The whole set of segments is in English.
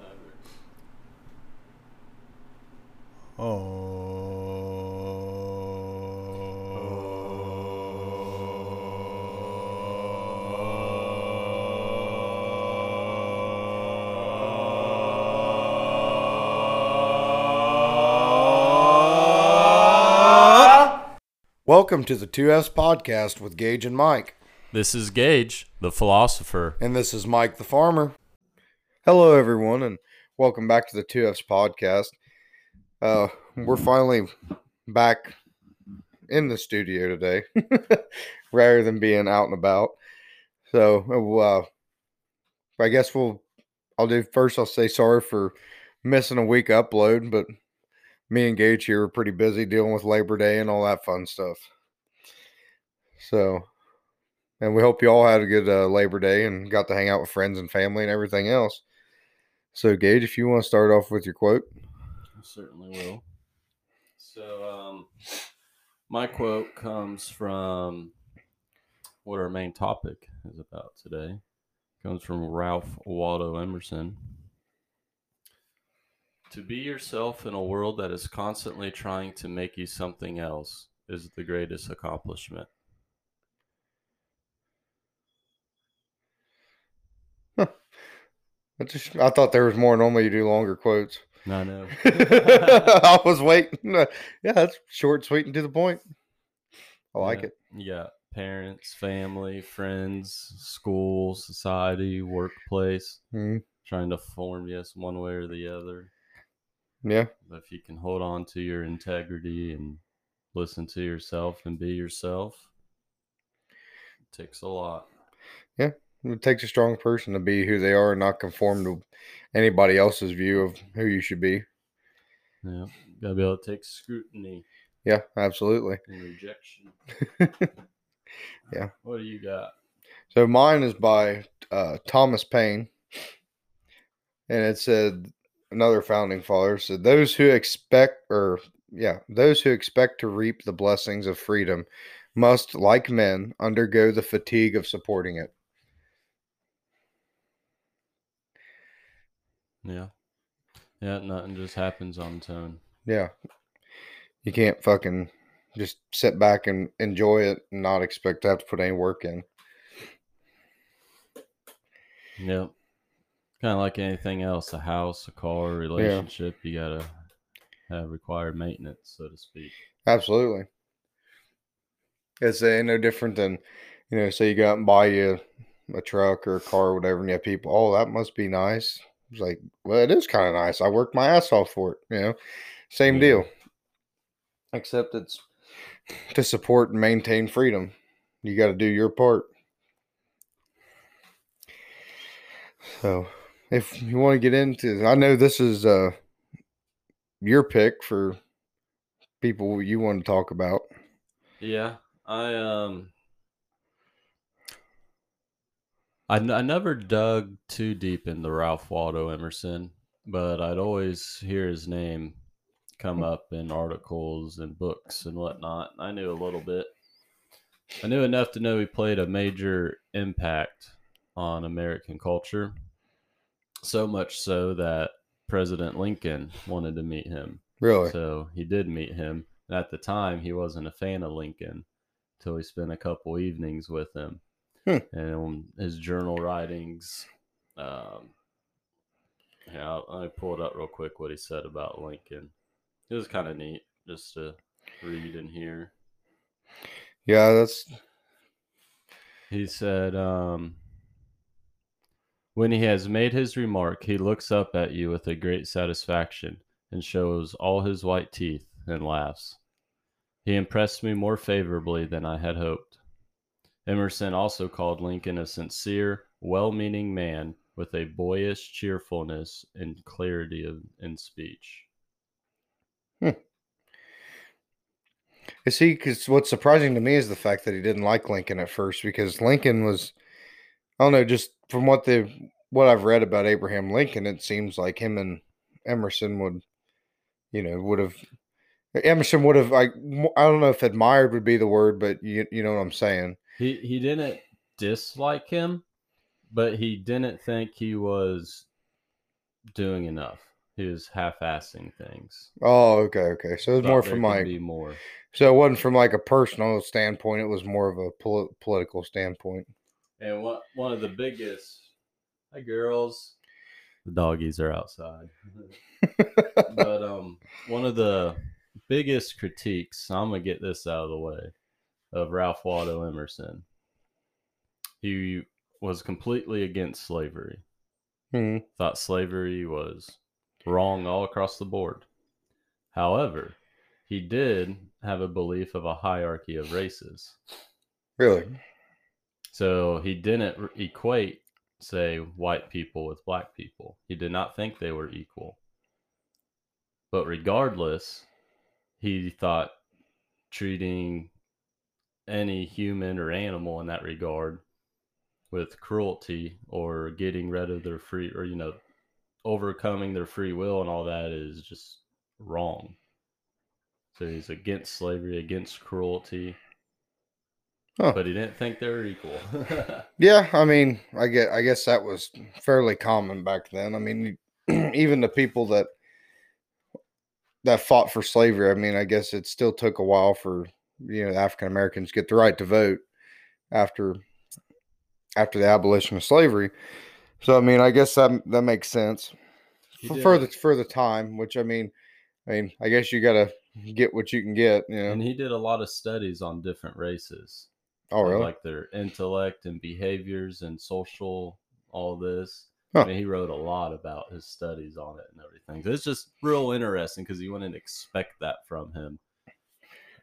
Whenever. Welcome to the 2S podcast with Gage and Mike. This is Gage, the philosopher. And this is Mike the farmer. Hello, everyone, and welcome back to the 2Fs podcast. Uh, we're finally back in the studio today rather than being out and about. So, uh, I guess we'll, I'll do first, I'll say sorry for missing a week upload, but me and Gage here were pretty busy dealing with Labor Day and all that fun stuff. So, and we hope you all had a good uh, Labor Day and got to hang out with friends and family and everything else. So, Gage, if you want to start off with your quote, I certainly will. So, um, my quote comes from what our main topic is about today. It comes from Ralph Waldo Emerson. To be yourself in a world that is constantly trying to make you something else is the greatest accomplishment. I just I thought there was more. Normally, you do longer quotes. I know. I was waiting. Yeah, that's short, sweet, and to the point. I like Yeah. it. Yeah, parents, family, friends, school, society, workplace, Mhm. trying to form you as one way or the other. Yeah, But if you can hold on to your integrity and listen to yourself and be yourself, it takes a lot. It takes a strong person to be who they are and not conform to anybody else's view of who you should be. Yeah. Gotta be able to take scrutiny Yeah, absolutely. and rejection. Yeah. What do you got? So mine is by uh, Thomas Paine, and it said another founding father said those who expect or yeah those who expect to reap the blessings of freedom must like men undergo the fatigue of supporting it. Yeah. Yeah, nothing just happens on its own. Yeah, you can't fucking just sit back and enjoy it and not expect to have to put any work in. Yep. Kind of like anything else, a house, a car, a relationship, you gotta have required maintenance, so to speak. Absolutely. It's uh, no different than, you know, say you go out and buy you a truck or a car or whatever, and you have people, oh, that must be nice. It's like, well, it is kind of nice. I worked my ass off for it, you know. Same Yeah. deal. Except it's to support and maintain freedom. You got to do your part. So, if you want to get into, I know this is uh your pick for people you want to talk about. Yeah, I um, I, n- I never dug too deep into Ralph Waldo Emerson, but I'd always hear his name come hmm. up in articles and books and whatnot. I knew a little bit. I knew enough to know he played a major impact on American culture. So much so that President Lincoln wanted to meet him. Really? So he did meet him. And at the time, he wasn't a fan of Lincoln until he spent a couple evenings with him. Hmm. And on his journal writings, um, yeah, I'll, I'll pull it up real quick what he said about Lincoln. It was kind of neat just to read and hear. Yeah, that's He said, um, when he has made his remark, he looks up at you with a great satisfaction and shows all his white teeth and laughs. He impressed me more favorably than I had hoped. Emerson also called Lincoln a sincere, well meaning man with a boyish cheerfulness and clarity of, in speech. Hmm. You see, because what's surprising to me is the fact that he didn't like Lincoln at first, because Lincoln was, I don't know, just from what the what I've read about Abraham Lincoln, it seems like him and Emerson would, you know, would have Emerson would have like I don't know if admired would be the word, but you you know what I'm saying. He he didn't dislike him, but he didn't think he was doing enough. He was half-assing things. Oh, okay, okay. So it was Thought more from like more. so it wasn't from like a personal standpoint. It was more of a poli- political standpoint. And one one of the biggest, hi girls, the doggies are outside. but um, one of the biggest critiques, I'm gonna get this out of the way, of Ralph Waldo Emerson. He was completely against slavery. Hmm. Thought slavery was wrong all across the board. However, he did have a belief of a hierarchy of races. Really? So he didn't equate, say, white people with black people. He did not think they were equal. But regardless, he thought treating any human or animal in that regard with cruelty or getting rid of their free or, you know, overcoming their free will and all that is just wrong. So he's against slavery, against cruelty, Huh. but he didn't think they were equal. Yeah, I mean, I get. I guess that was fairly common back then. I mean, even the people that that fought for slavery. I mean, I guess it still took a while for you know African Americans get the right to vote after after the abolition of slavery. So I mean, I guess that that makes sense for, for the for the time. Which I mean, I mean, I guess you got to get what you can get. You know. And he did a lot of studies on different races, oh, really? like their intellect and behaviors and social, all this. Huh. I mean, he wrote a lot about his studies on it and everything. It's just real interesting because you wouldn't expect that from him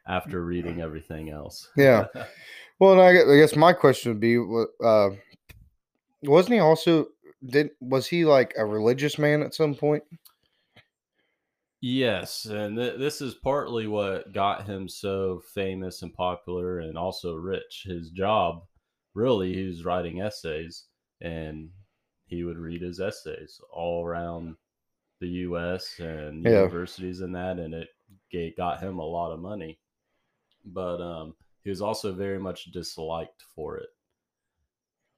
after reading everything else. Yeah. Well, and I, I guess my question would be, uh, wasn't he also did was he like a religious man at some point? Yes, and th- this is partly what got him so famous and popular and also rich. His job, really, he was writing essays and he would read his essays all around the US and Yeah. universities and that and it got him a lot of money. But um he was also very much disliked for it.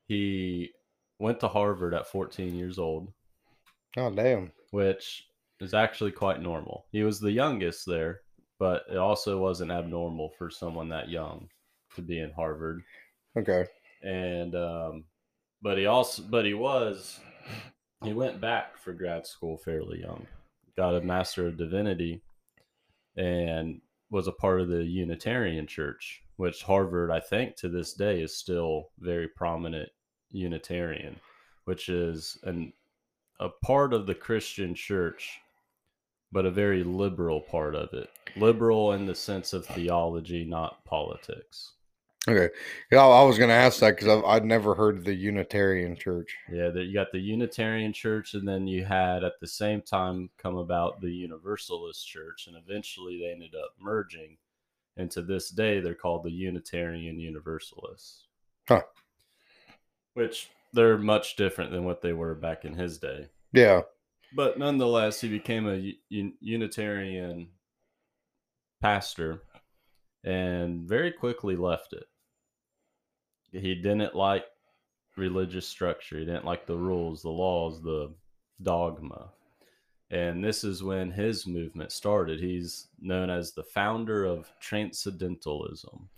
He went to Harvard at 14 years old Oh, damn. which is actually quite normal. He was the youngest there, but it also wasn't abnormal for someone that young to be in Harvard. Okay. And um, but he also but he was he went back for grad school fairly young. Got a master of divinity and was a part of the Unitarian Church, which Harvard I think to this day is still very prominent Unitarian, which is an a part of the Christian church, but a very liberal part of it. Liberal in the sense of theology, not politics. Okay. Yeah, I was going to ask that because I'd never heard of the Unitarian Church. Yeah, you got the Unitarian Church, and then you had at the same time come about the Universalist Church, and eventually they ended up merging. And to this day, they're called the Unitarian Universalists. Huh. Which they're much different than what they were back in his day. Yeah. But nonetheless, he became a u- Unitarian pastor and very quickly left it. He didn't like religious structure, he didn't like the rules, the laws, the dogma. And this is when his movement started. He's known as the founder of Transcendentalism.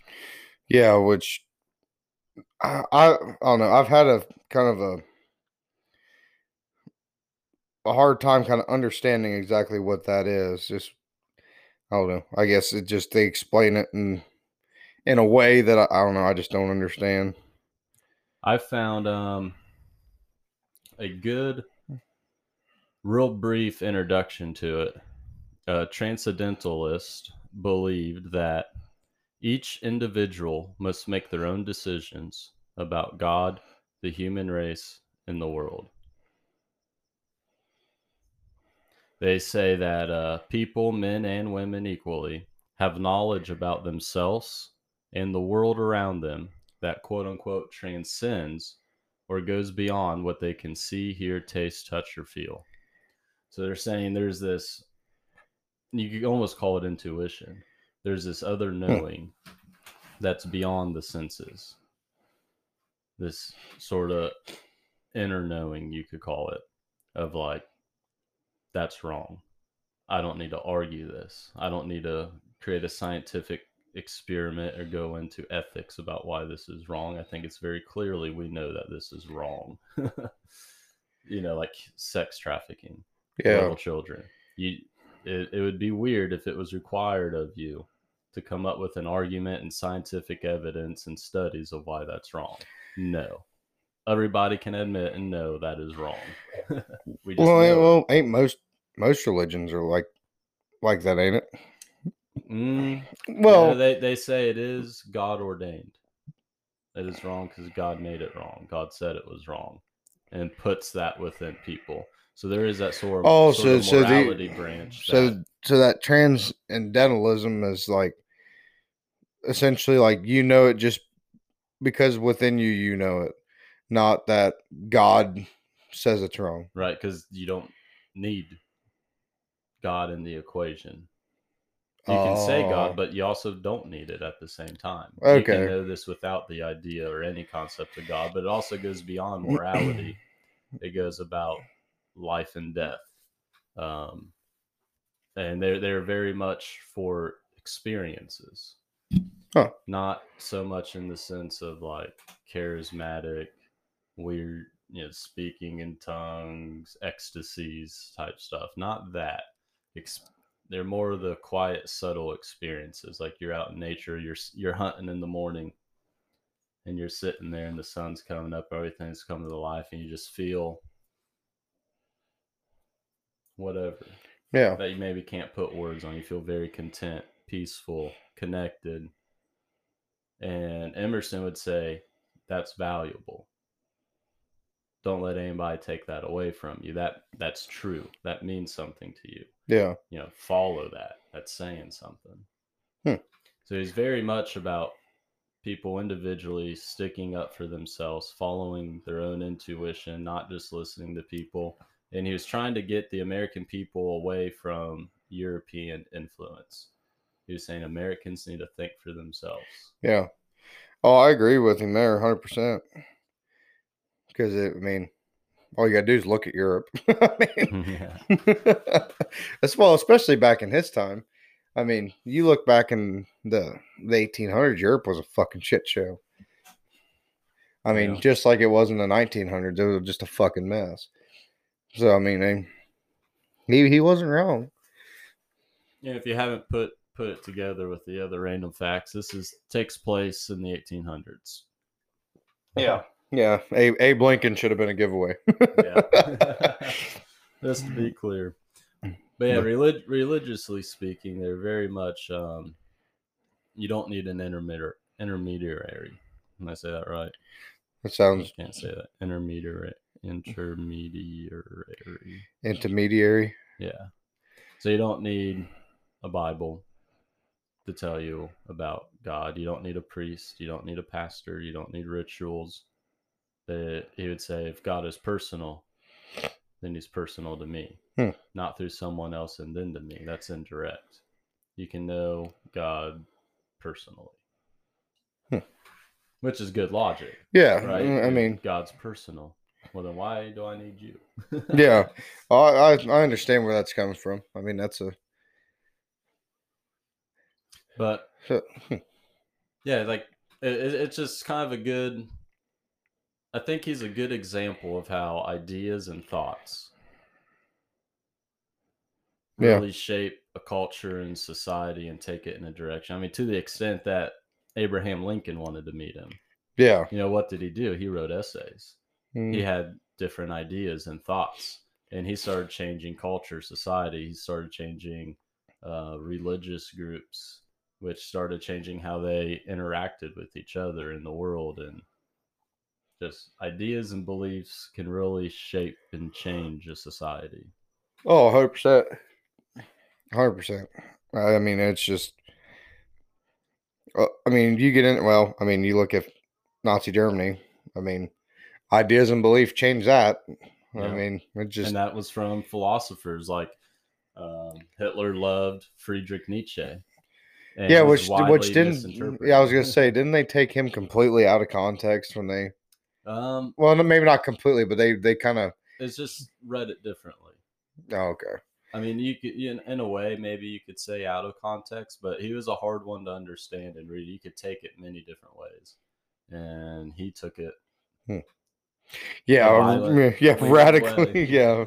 Yeah, which I, I I don't know. I've had a kind of a a hard time kind of understanding exactly what that is. Just I don't know. I guess it just they explain it in in a way that I, I don't know. I just don't understand. I found um, a good, real brief introduction to it. A transcendentalist believed that each individual must make their own decisions about God, the human race, and the world. They say that uh, people, men and women equally, have knowledge about themselves and the world around them that quote unquote transcends or goes beyond what they can see, hear, taste, touch, or feel. So they're saying there's this, you could almost call it intuition. There's this other knowing that's beyond the senses. This sort of inner knowing, you could call it, of like that's wrong. I don't need to argue this. I don't need to create a scientific experiment or go into ethics about why this is wrong. I think it's very clearly we know that this is wrong. you know, like sex trafficking, Yeah. little children. You, it, it would be weird if it was required of you to come up with an argument and scientific evidence and studies of why that's wrong. No. Everybody can admit and know that is wrong. we just Well, ain't, well, ain't most most religions are like like that, ain't it? Mm, Well, they they say it is God ordained. It is wrong because God made it wrong. God said it was wrong, and puts that within people. So there is that sort of, Oh, sort of so- so the- branch. so that- so that transcendentalism is like essentially like you know it just because within you you know it, not that God says it's wrong. right, because you don't need God in the equation. You can say Oh. God, but you also don't need it at the same time. You Okay. can know this without the idea or any concept of God, but it also goes beyond morality. it goes about life and death. Um, and they're they're very much for experiences. Huh. Not so much in the sense of like charismatic, weird, you know, speaking in tongues, ecstasies type stuff. Not that. Ex- they're more of the quiet, subtle experiences. Like you're out in nature, you're you're hunting in the morning, and you're sitting there, and the sun's coming up, everything's coming to life, and you just feel whatever Yeah. that you maybe can't put words on. You feel very content, peaceful, connected. And Emerson would say that's valuable. Don't let anybody take that away from you. That that's true. That means something to you. Yeah. You know, follow that. That's saying something. Hmm. So he's very much about people individually sticking up for themselves, following their own intuition, not just listening to people. And he was trying to get the American people away from European influence. He was saying Americans need to think for themselves. Yeah. Oh, I agree with him there 100%. Because, I mean, all you got to do is look at Europe. I mean, yeah. as well, especially back in his time. I mean, you look back in the, the 1800s, Europe was a fucking shit show. I mean, Yeah. just like it was in the 1900s, it was just a fucking mess. So, I mean, he, he wasn't wrong. Yeah, if you haven't put put it together with the other random facts, this is takes place in the 1800s. Yeah. Yeah. Abe, Abe Lincoln should have been a giveaway. Yeah. Just to be clear. But yeah, relig- religiously speaking, they're very much um, you don't need an intermediate intermediary. Can I say that right? I sounds can't say that. Intermediary intermediary. intermediary. Yeah. So you don't need a Bible to tell you about God. You don't need a priest. You don't need a pastor. You don't need rituals. That he would say, if God is personal, then he's personal to me, Hmm. not through someone else and then to me. That's indirect. You can know God personally, Hmm. which is good logic, Yeah. right? mm, I If mean, God's personal. Well, then why do I need you? yeah. I, I I understand where that's coming from. I mean, that's a But yeah, like it- it's just kind of a good. I think he's a good example of how ideas and thoughts Yeah. really shape a culture and society and take it in a direction. I mean, to the extent that Abraham Lincoln wanted to meet him. yeah. You know, what did he do? He wrote essays. Mm, He had different ideas and thoughts, and he started changing culture, society. He started changing uh, religious groups, which started changing how they interacted with each other in the world, and just ideas and beliefs can really shape and change a society. Oh, 100%. 100%. I mean, it's just, uh, I mean, you get in, well, I mean, you look at Nazi Germany, I mean, ideas and belief change that. I mean, it just, and that was from philosophers like um, Hitler loved Friedrich Nietzsche. yeah, which, which didn't, yeah, I was going to say, didn't they take him completely out of context when they, um, well, no, maybe not completely, but they, they kind of, it's just read it differently. Oh, okay. I mean, you could in, in a way maybe you could say out of context, but he was a hard one to understand and read. You could take it many different ways, and he took it. Yeah, or- violent, yeah, radically, yeah,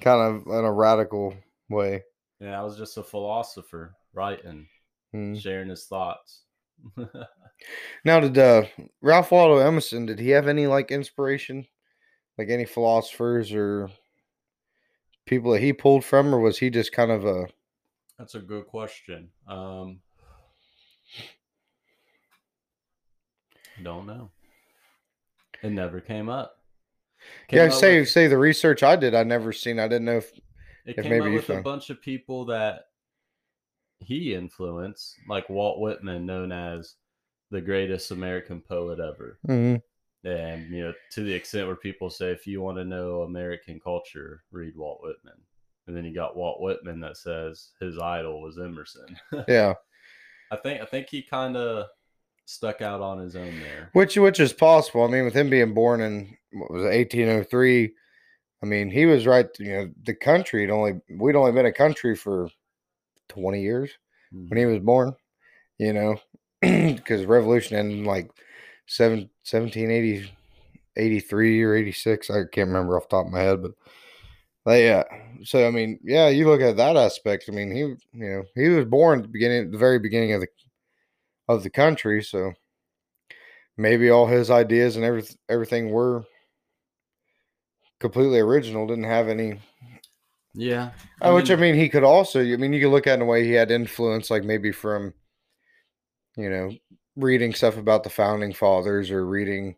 kind of in a radical way. Yeah, I was just a philosopher writing, Hmm. sharing his thoughts. Now, did uh, Ralph Waldo Emerson? Did he have any like inspiration, like any philosophers or people that he pulled from, or was he just kind of a That's a good question. Um, don't know. It never came up. yeah? Came up Say with- say the research I did, I never seen. I didn't know if it if came maybe up with a found- bunch of people that he influenced, like Walt Whitman, known as the greatest American poet ever. Mhm. And you know, to the extent where people say, if you want to know American culture, read Walt Whitman. And then you got Walt Whitman that says his idol was Emerson. yeah, I think I think he kind of stuck out on his own there. which which is possible. I mean, with him being born in what was eighteen oh three. I mean, he was right. You know, the country had only we'd only been a country for twenty years. when he mm-hmm. was born, you know, because revolution ended in like seven, 1780, 83 or 86. I can't remember off the top of my head, but yeah. So, I mean, yeah, you look at that aspect. I mean, he, you know, he was born at the beginning, the very beginning of the, of the country. So maybe all his ideas and everything, everything were completely original, didn't have any yeah, uh, which I mean, he could also. I mean, you could look at in a way he had influence, like maybe from, you know, reading stuff about the founding fathers, or reading,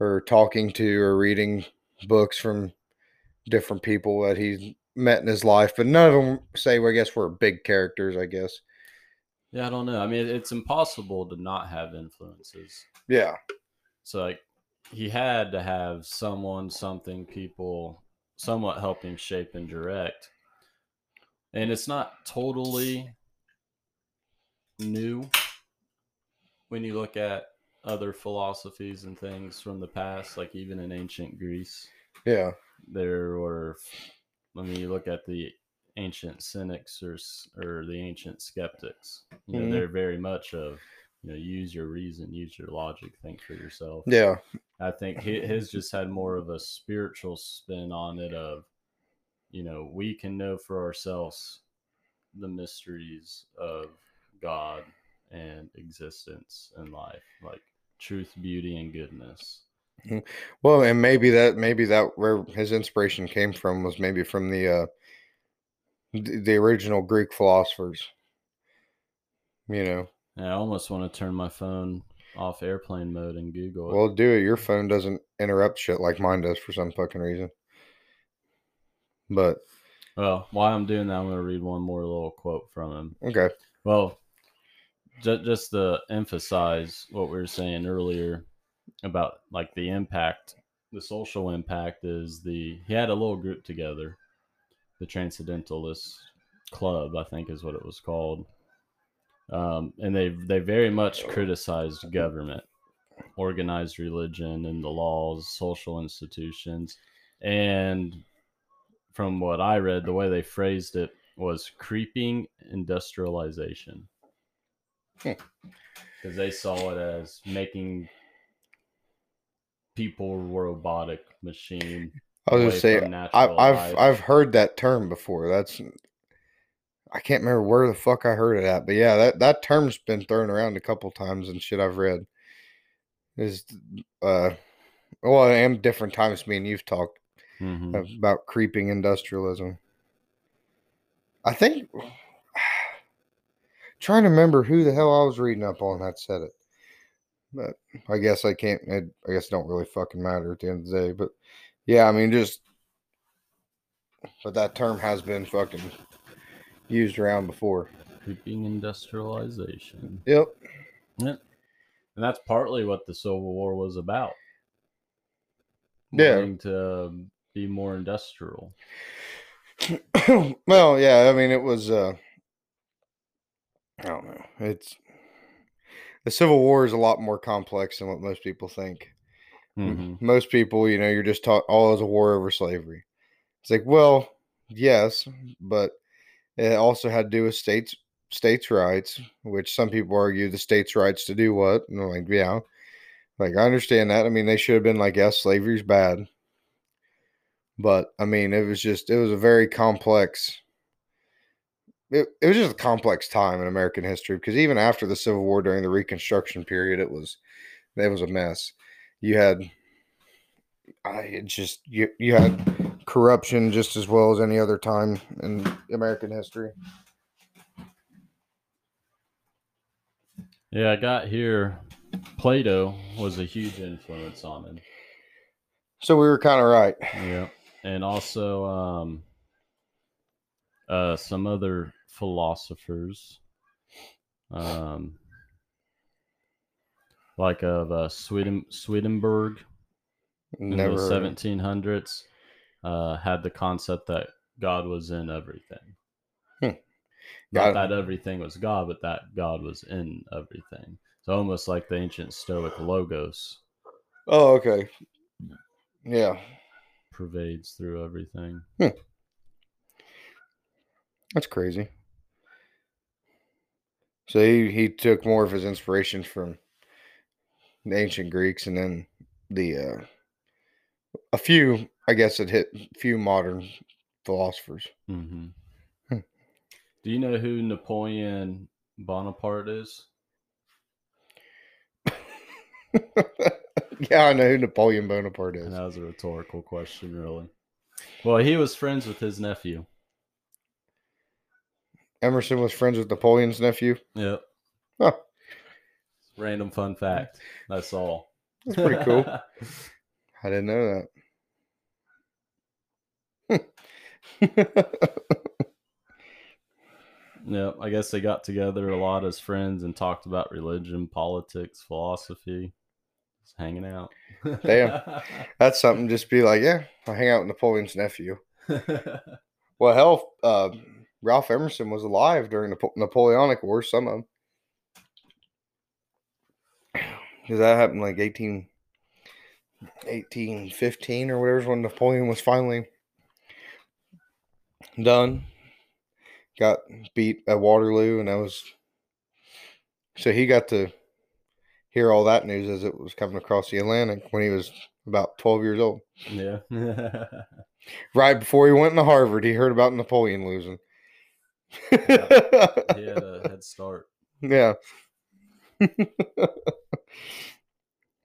or talking to, or reading books from different people that he's met in his life. But none of them say, well, I guess, were big characters. I guess. yeah. I don't know. I mean, it's impossible to not have influences. Yeah. So like, he had to have someone, something, people, somewhat helping shape and direct. And it's not totally new when you look at other philosophies and things from the past, like even in ancient Greece. Yeah. there were I mean you look at the ancient cynics or or the ancient skeptics you know Mhm. they're very much of you know use your reason use your logic think for yourself Yeah. i think hi- his just had more of a spiritual spin on it of you know we can know for ourselves the mysteries of god and existence and life like truth beauty and goodness Well, and maybe that maybe that where his inspiration came from was maybe from the uh the original Greek philosophers. You know. And I almost want to turn my phone off airplane mode and Google it. Well, do it. Your phone doesn't interrupt shit like mine does for some fucking reason. But Well, while I'm doing that, I'm going to read one more little quote from him. okay, Well, just, just to emphasize what we were saying earlier about like the impact, the social impact is the he had a little group together, the Transcendentalist Club, I think is what it was called, um, and they they very much criticized government, organized religion, and the laws, social institutions, and from what I read, the way they phrased it was creeping industrialization. Hmm. Because they saw it as making people robotic machine. I was saying from I, I've life. I've heard that term before. That's I can't remember where the fuck I heard it at, but yeah, that that term's been thrown around a couple times and shit I've read. Is uh, well, and different times me and you've talked Mhm. about creeping industrialism. I think trying to remember who the hell I was reading up on that said it. But I guess I can't it, I guess it don't really fucking matter at the end of the day. But yeah, I mean just but that term has been fucking used around before. Creeping industrialization. Yep. Yep. And that's partly what the Civil War was about. Yeah. Wanting to be more industrial. well, yeah, I mean it was uh I don't know. It's the Civil War is a lot more complex than what most people think. M- Mhm. Most people, you know, you're just taught, it was a war over slavery. It's like, well, yes, but it also had to do with states states' rights, which some people argue the states' rights to do what? And I'm like, yeah, like I understand that. I mean, they should have been like, yes, slavery's bad, but I mean, it was just it was a very complex. It, it was just a complex time in American history because even after the Civil War, during the Reconstruction period, it was it was a mess. You had, I just you you had corruption just as well as any other time in American history. Yeah, I got here. Plato was a huge influence on him. So we were kind of right. Yeah, and also um, uh, some other philosophers, um, like of uh, Sweden Swedenborg in Never. the heard 1700s, uh, had the concept that God was in everything. Hmm. Not that everything was God, but that God was in everything. So almost like the ancient Stoic logos Oh, okay. Yeah, pervades through everything. that's crazy. So he he took more of his inspirations from the ancient Greeks, and then the uh, a few, I guess, it hit a few modern philosophers. hmm Hmm. Do you know who Napoleon Bonaparte is? yeah, I know who Napoleon Bonaparte is. That was a rhetorical question, really. Well, he was friends with his nephew. Emerson was friends with Napoleon's nephew. Yep. Huh, Random fun fact. That's all. that's pretty cool. I didn't know that. Yep. I guess they got together a lot as friends and talked about religion, politics, philosophy, just hanging out. Damn. That's something. Just be like, yeah, I hang out with Napoleon's nephew. Well, hell, uh, Ralph Emerson was alive during the Napoleonic Wars. Some of them, because that happened like 18, 1815 or whatever when Napoleon was finally done. Got beat at Waterloo, and that was so he got to hear all that news as it was coming across the Atlantic when he was about 12 years old. yeah. Right before he went to Harvard, he heard about Napoleon losing. yeah. he had a head start. yeah.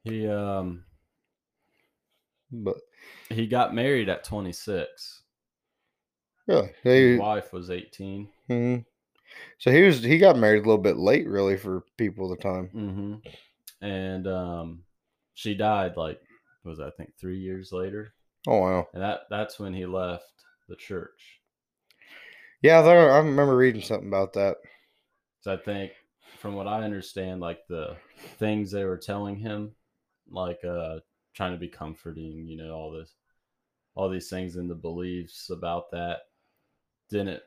He um But he got married at 26. really, His wife was 18. mhm. so he was he got married a little bit late, really, for people at the time. hmm And um, she died like was I think three years later, Oh wow, and that that's when he left the church. yeah, I, thought, I remember reading something about that. So I think, from what I understand, like the things they were telling him, like uh, trying to be comforting, you know, all this, all these things and the beliefs about that didn't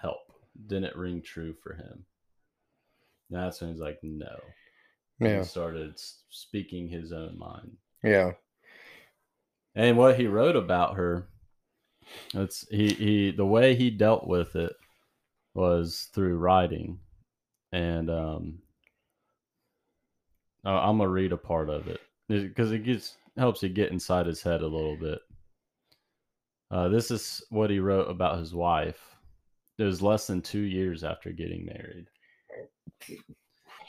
help, didn't ring true for him. And that's when he's like, no. Yeah, He started speaking his own mind. yeah, And what he wrote about her, it's he he the way he dealt with it was through writing, and um, I'm gonna read a part of it because it gets helps you get inside his head a little bit. Uh, this is what he wrote about his wife. It was less than two years after getting married.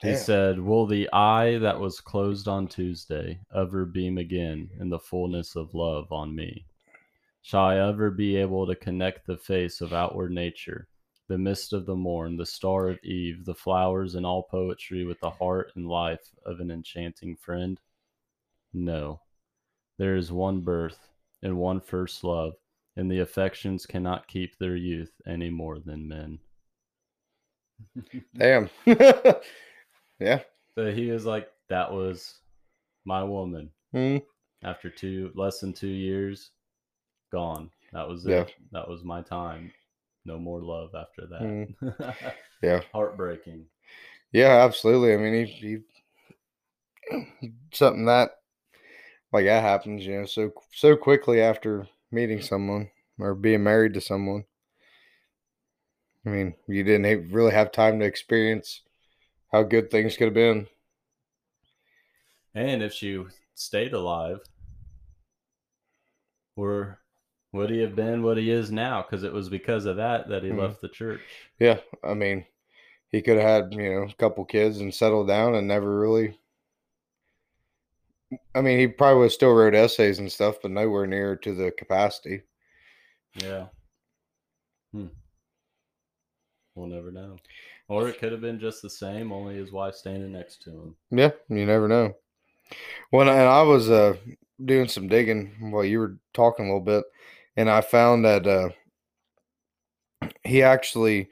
He Damn. said, Will the eye that was closed on Tuesday ever beam again in the fullness of love on me? Shall I ever be able to connect the face of outward nature, the mist of the morn, the star of eve, the flowers and all poetry with the heart and life of an enchanting friend? No. There is one birth and one first love, and the affections cannot keep their youth any more than men. damn. yeah, So he was like, that was my woman. Mhm. After two, less than two years, gone. That was Yeah. it. That was my time. No more love after that. Mm. yeah, Heartbreaking. yeah, absolutely. I mean, he, he something that like that happens, you know, so so quickly after meeting someone. or being married to someone. I mean, you didn't really have time to experience how good things could have been. And if she stayed alive, or would he have been what he is now? Because it was because of that that he Mhm. left the church. Yeah, I mean, he could have had, you know, a couple kids and settled down and never really. I mean, he probably would still wrote essays and stuff, but nowhere near to the capacity. Yeah. Hmm. We'll never know. Or it could have been just the same, only his wife standing next to him. Yeah, you never know. When and I was uh, doing some digging while you were talking a little bit, and I found that uh, he actually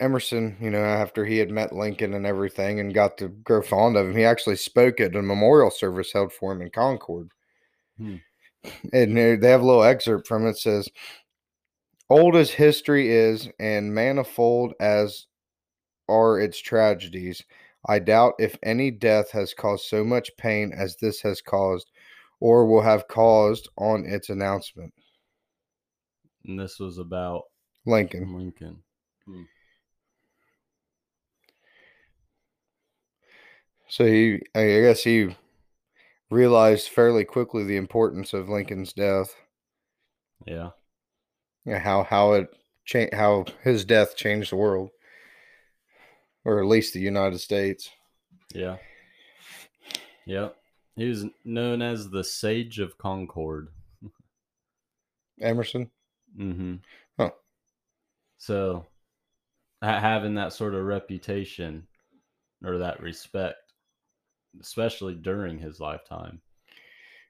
Emerson, you know, after he had met Lincoln and everything and got to grow fond of him, he actually spoke at a memorial service held for him in Concord. Hmm. And they have a little excerpt from it. It says, Old as history is, and manifold as are its tragedies, I doubt if any death has caused so much pain as this has caused, or will have caused on its announcement. And this was about Lincoln. Lincoln. So he, I guess he realized fairly quickly the importance of Lincoln's death. Yeah. Yeah, how how it changed, how his death changed the world, or at least the United States. Yeah. Yep. He was known as the Sage of Concord. Emerson. Mm-hmm. Huh. So, having that sort of reputation or that respect, especially during his lifetime,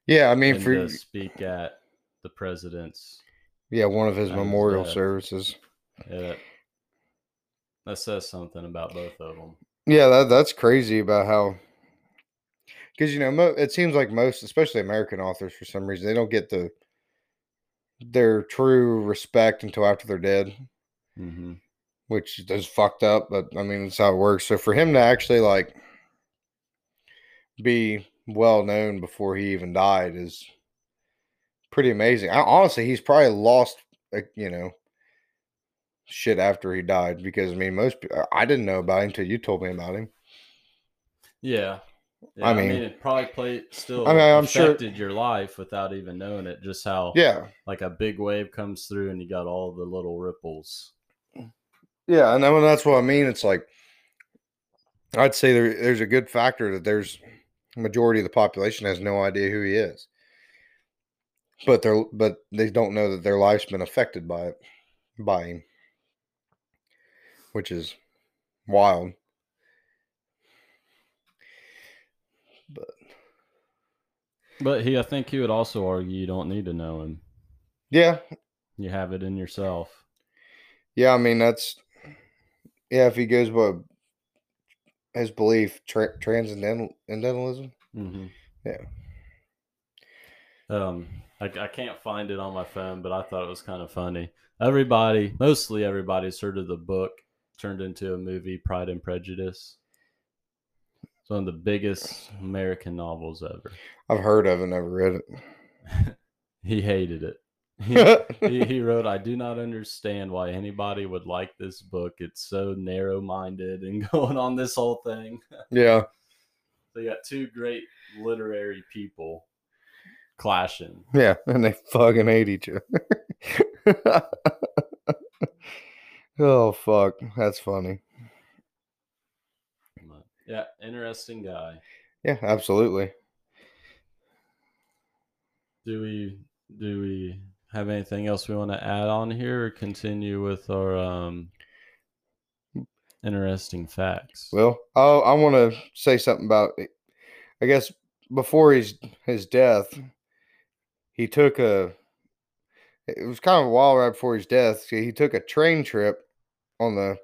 Yeah, I mean, for to speak at the president's, yeah, one of his memorial death. services. yeah, that says something about both of them. Yeah, that that's crazy about how. Because you know, mo- it seems like most, especially American authors, for some reason, they don't get the their true respect until after they're dead. Mm-hmm. which is fucked up, but I mean, it's how it works. So for him to actually like be well known before he even died is pretty amazing. I, honestly, he's probably lost, like, you know, shit after he died because I mean, most I didn't know about him until you told me about him. Yeah. Yeah, I I mean, mean- it probably played still I mean, I'm sure- affected your life without even knowing it. Just how, Yeah, like a big wave comes through and you got all the little ripples. yeah, and then that's what I mean. It's like I'd say there, there's a good factor that there's majority of the population has no idea who he is, but they're but they don't know that their life's been affected by it by him, which is wild. But But he, I think he would also argue you don't need to know him. yeah, You have it in yourself. yeah, I mean that's yeah. If he goes by his belief, tra- transcendentalism. Mm-hmm. Yeah. Um, I, I can't find it on my phone, but I thought it was kind of funny. Everybody, mostly everybody's heard of the book turned into a movie, Pride and Prejudice. It's one of the biggest American novels ever. I've heard of it, never read it. He hated it. He, he, he wrote, I do not understand why anybody would like this book. It's so narrow minded and going on this whole thing. yeah. So you got two great literary people clashing. Yeah, and they fucking hate each other. oh fuck, that's funny. Yeah, interesting guy. Yeah, absolutely. Do we do we have anything else we want to add on here or continue with our um interesting facts? Well, I I want to say something about. I guess before his his death, he took a. It was kind of a while right before his death. He took a train trip on the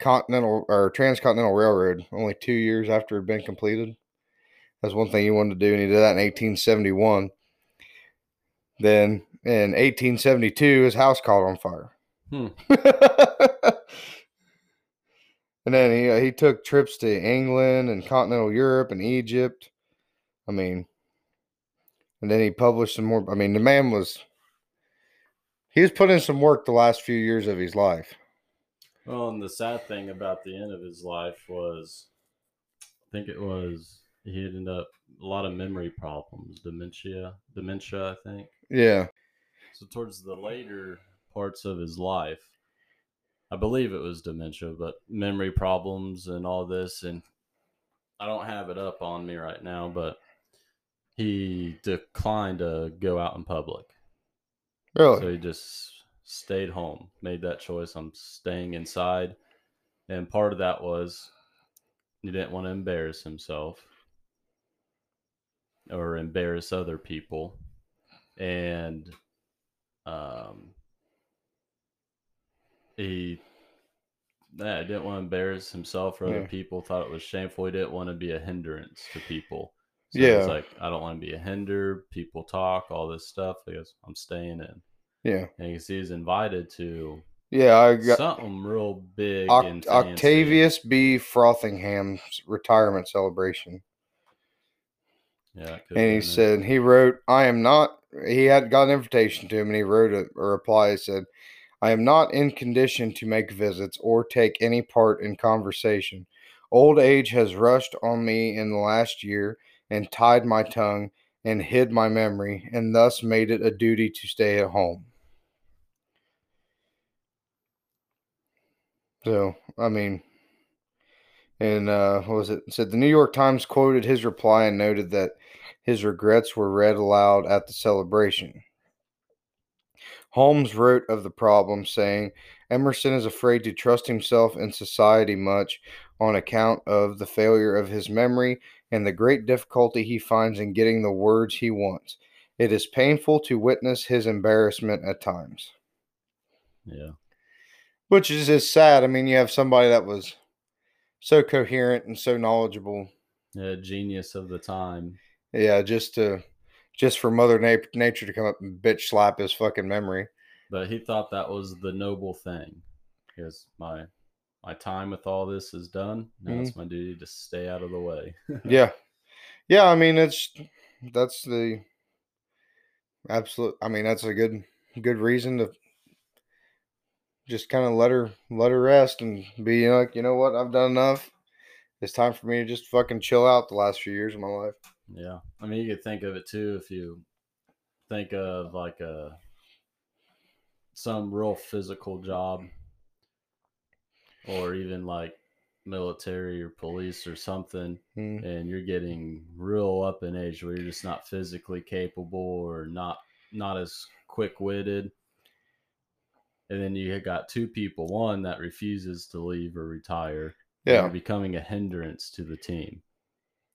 Continental or Transcontinental Railroad. Only two years after it had been completed. That's one thing he wanted to do, and he did that in 1871. Then in 1872, his house caught on fire. Hmm. and then he uh, he took trips to England and continental Europe and Egypt. I mean, and then he published some more. I mean, the man was He was putting in some work the last few years of his life. Well, and the sad thing about the end of his life was, I think it was he ended up a lot of memory problems, dementia, dementia. I think. Yeah. So towards the later parts of his life, I believe it was dementia, but memory problems and all this, and I don't have it up on me right now, but he declined to go out in public. Really? So he just stayed home, made that choice. I'm staying inside. And part of that was he didn't want to embarrass himself or embarrass other people. And um, he yeah, didn't want to embarrass himself or other Yeah. people, thought it was shameful. He didn't want to be a hindrance to people. So Yeah. it's like, I don't want to be a hinder. People talk, all this stuff. He goes, I'm staying in. yeah. And you can see he's invited to Yeah. I got something real big Oct-. Octavius B. Frothingham's retirement celebration. Yeah, And he said, he wrote, I am not, he had got an invitation to him and he wrote a, a reply. He said, I am not in condition to make visits or take any part in conversation. Old age has rushed on me in the last year and tied my tongue and hid my memory and thus made it a duty to stay at home. So, I mean, and uh, what was it? It Said the New York Times quoted his reply and noted that his regrets were read aloud at the celebration. Holmes wrote of the problem, saying, Emerson is afraid to trust himself in society much on account of the failure of his memory and the great difficulty he finds in getting the words he wants. It is painful to witness his embarrassment at times. Yeah. Which is just sad. I mean, you have somebody that was so coherent and so knowledgeable. Yeah, genius of the time. Yeah, just to just for Mother Na- Nature to come up and bitch slap his fucking memory. But he thought that was the noble thing. Because my my time with all this is done. Now Mm-hmm. it's my duty to stay out of the way. Yeah, yeah. I mean, it's that's the absolute. I mean, that's a good good reason to just kind of let her let her rest and be like, you know what, I've done enough. It's time for me to just fucking chill out the last few years of my life. Yeah. I mean, you could think of it too if you think of like a some real physical job or even like military or police or something Mm. and you're getting real up in age where you're just not physically capable or not not as quick-witted and then you got two people one that refuses to leave or retire Yeah, becoming a hindrance to the team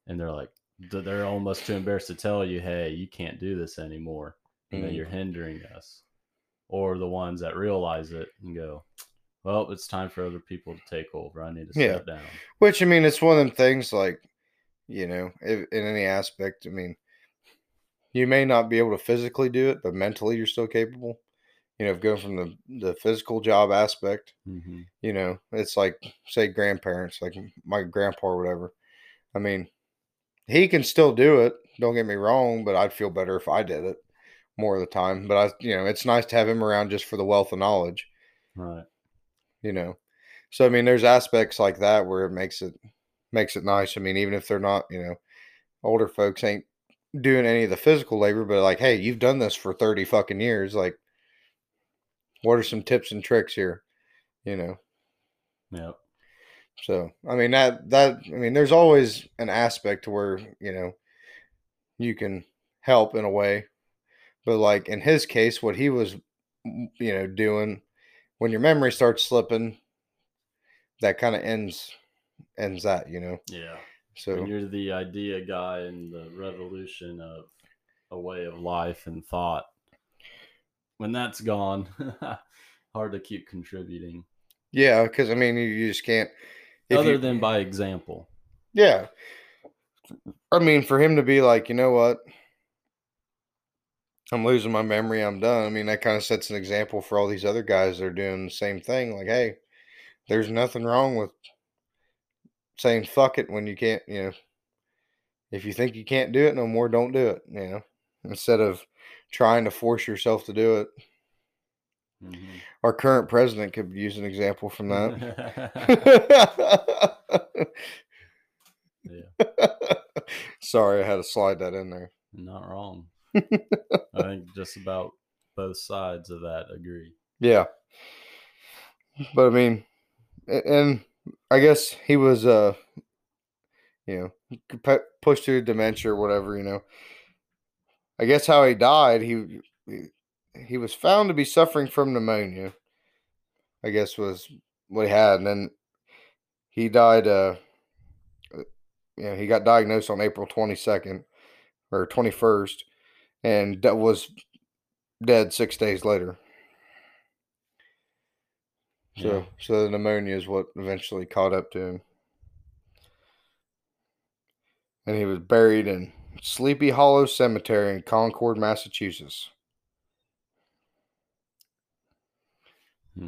and they're like th- they're almost too embarrassed to tell you hey you can't do this anymore and that Mhm. you're hindering us or the ones that realize it and go well it's time for other people to take over i need to Yeah. step down which I mean, it's one of them things like, you know, if, in any aspect. I mean, you may not be able to physically do it, but mentally you're still capable. You know, going from the the physical job aspect hmm you know it's like say grandparents like my grandpa or whatever i mean he can still do it don't get me wrong but i'd feel better if i did it more of the time but i you know it's nice to have him around just for the wealth of knowledge. Right. You know? So i mean there's aspects like that where it makes it makes it nice. I mean even if they're not you know older folks ain't doing any of the physical labor but like hey you've done this for 30 fucking years like what are some tips and tricks here? You know? Yep So I mean that that I mean there's always an aspect to where you know you can help in a way, but like in his case, what he was you know doing when your memory starts slipping, that kind of ends ends that you know. yeah So when you're the idea guy in the revolution of a way of life and thought when that's gone hard to keep contributing yeah, because I mean you, you just can't. Other you- than by example yeah, I mean for him to be like you know what. I'm losing my memory. I'm done. I mean, that kind of sets an example for all these other guys that are doing the same thing. Like, hey, there's nothing wrong with saying fuck it when you can't, you know, if you think you can't do it no more, don't do it, you know, instead of trying to force yourself to do it. Mhm. Our current president could use an example from that. yeah, Sorry, I had to slide that in there. not wrong. I think just about both sides of that agree. Yeah. But I mean, and I guess he was, uh, you know, pu- pushed through dementia or whatever, you know. I guess how he died, he he- he was found to be suffering from pneumonia. I guess was what he had, and then he died. Uh, uh, you know, he got diagnosed on April twenty second or twenty first, and that was dead six days later. So, Yeah. so the pneumonia is what eventually caught up to him, and he was buried in Sleepy Hollow Cemetery in Concord, Massachusetts. Hmm.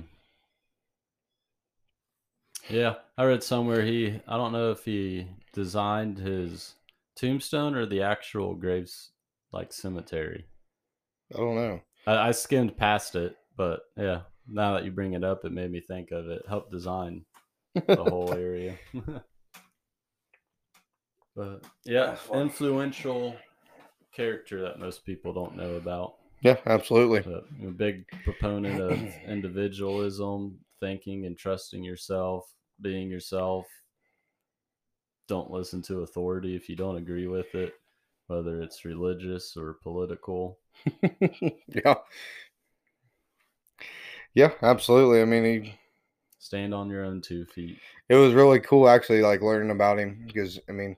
Yeah, I read somewhere he I don't know if he designed his tombstone or the actual graves like cemetery. I don't know. I, I skimmed past it, but yeah, now that you bring it up, it made me think of it. Helped design the whole area. but yeah, influential character that most people don't know about. Yeah, absolutely. But I'm a big proponent of individualism, thinking and trusting yourself, being yourself. Don't listen to authority if you don't agree with it, whether it's religious or political. yeah. Yeah, absolutely. I mean, he Stand on your own two feet. it was really cool actually like learning about him because I mean,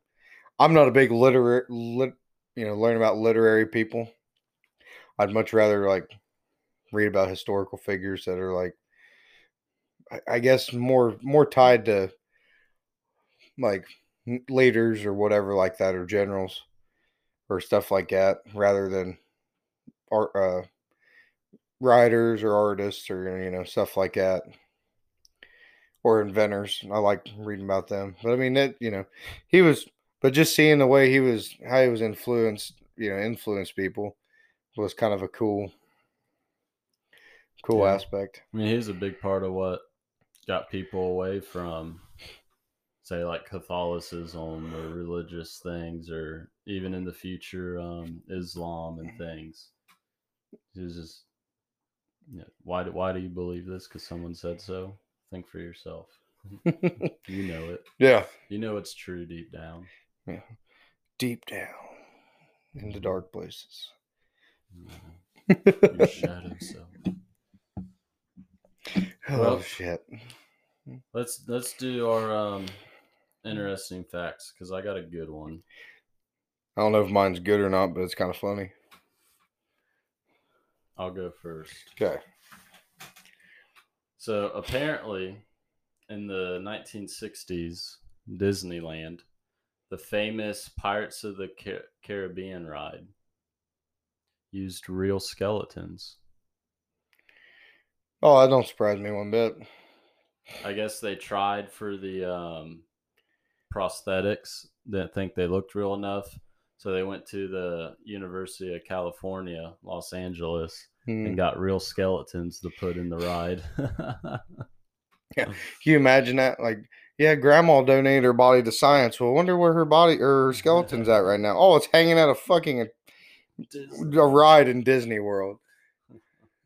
I'm not a big literary lit, you know, learn about literary people. I'd much rather like read about historical figures that are like I, guess more more tied to like leaders or whatever like that or generals or stuff like that rather than art uh writers or artists or you know stuff like that or inventors. I like reading about them. But i mean that you know he was but just seeing the way he was how he was influenced you know influenced people was kind of a cool cool Yeah. aspect I mean, he's a big part of what got people away from, say, like Catholicism or religious things, or even in the future, um, Islam and things. It's just, yeah, why do, why do you believe this? Because someone said so. Think for yourself. You know it. yeah You know it's true deep down. Yeah. Deep down in the dark places. Your shadow self. oh Well- shit Let's let's do our um, interesting facts because I got a good one. i don't know if mine's good or not but it's kind of funny I'll go first. okay So apparently, in the 1960s, Disneyland, the famous Pirates of the Ca- Caribbean ride used real skeletons. oh that don't surprise me one bit I guess they tried for the um, prosthetics, didn't think they looked real enough. So they went to the University of California, Los Angeles, Hmm. and got real skeletons to put in the ride. yeah, Can you imagine that? Like, yeah, grandma donated her body to science. Well, I wonder where her body or her skeleton's at right now. Oh, it's hanging out a fucking a, a ride in Disney World.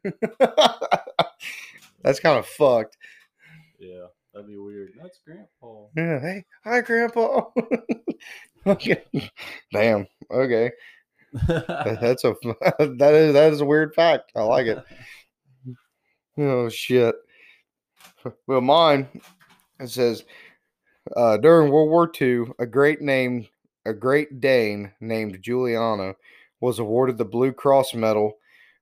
That's kind of fucked. Yeah, that'd be weird. That's Grandpa. Yeah. Hey, hi, grandpa. okay. Damn. Okay. That's a that is that is a weird fact. I like it. Oh shit. Well, mine it says uh, during World War II, a great name, a Great Dane named Juliana, was awarded the Blue Cross Medal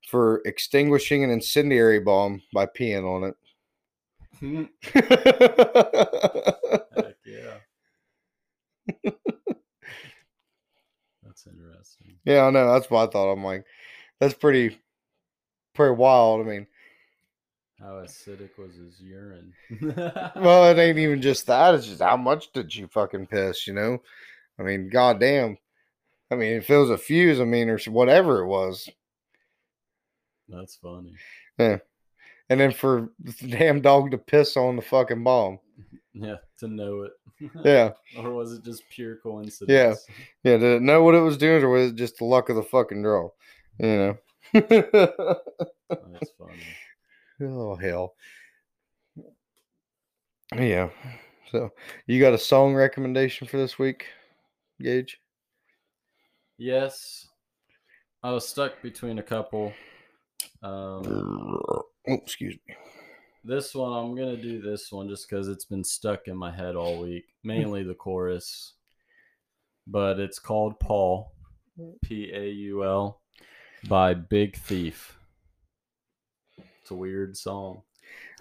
for extinguishing an incendiary bomb by peeing on it. Hmm. Heck it. yeah. That's interesting. yeah, I know. That's what I thought. I'm like, that's pretty, pretty wild. I mean, How acidic was his urine? well, it ain't even just that. It's just how much did you fucking piss? You know, I mean, goddamn. I mean, if it was a fuse, I mean, or whatever it was, That's funny. Yeah. And then for the damn dog to piss on the fucking bomb. Yeah, to know it. Yeah, or was it just pure coincidence? Yeah. Yeah. Did it know what it was doing, or was it just the luck of the fucking draw? You know. That's funny. oh hell. Yeah. So you got a song recommendation for this week, Gage? Yes. I was stuck between a couple. Um, Oh, excuse me. this one, I'm going to do this one just because it's been stuck in my head all week, mainly the chorus. But it's called Paul, P A U L, by Big Thief. It's a weird song.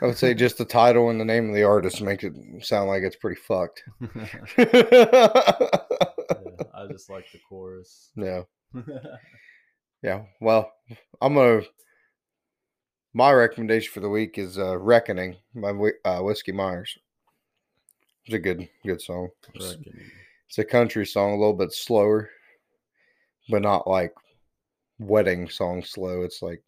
I would say just the title and the name of the artist makes it sound like it's pretty fucked. Just like the chorus. yeah. Yeah. Well, I'm gonna. My recommendation for the week is uh, "Reckoning" by uh, Whiskey Myers. It's a good, good song. It's, Reckoning. it's a country song, a little bit slower, but not like wedding song slow. It's like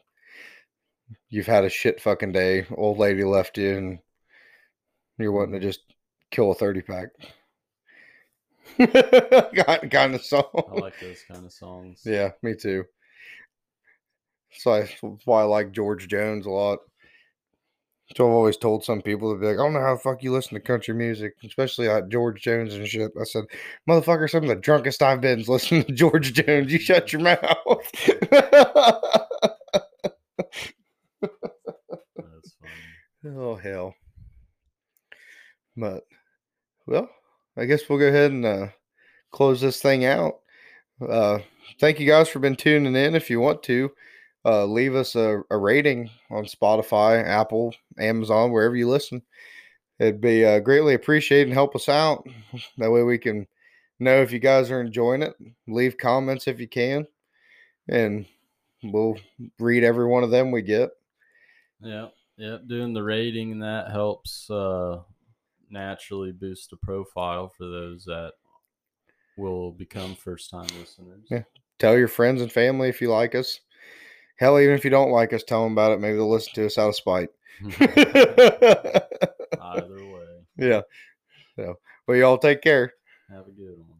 you've had a shit fucking day. Old lady left you, and you're wanting to just kill a thirty pack. Kind, kind of song. I like those kind of songs. Yeah, me too. So I, that's why I like George Jones a lot. So I've always told some people to be like, I don't know how the fuck you listen to country music, especially like George Jones and shit. I said, motherfucker, some of the drunkest I've been is listening to George Jones. You shut your mouth. That's funny. oh hell. But well, I guess we'll go ahead and uh, close this thing out. Uh, thank you guys for been tuning in. If you want to, uh, leave us a, a rating on Spotify, Apple, Amazon, wherever you listen. It'd be uh, greatly appreciated and help us out. That way we can know if you guys are enjoying it. Leave comments if you can, and we'll read every one of them we get. Yeah, yeah. Doing the rating and that helps uh, naturally boost the profile for those that will become first time listeners. Yeah. Tell your friends and family if you like us. Hell, even if you don't like us, tell them about it. Maybe they'll listen to us out of spite. Either way, yeah. So, well, y'all take care. have a good one.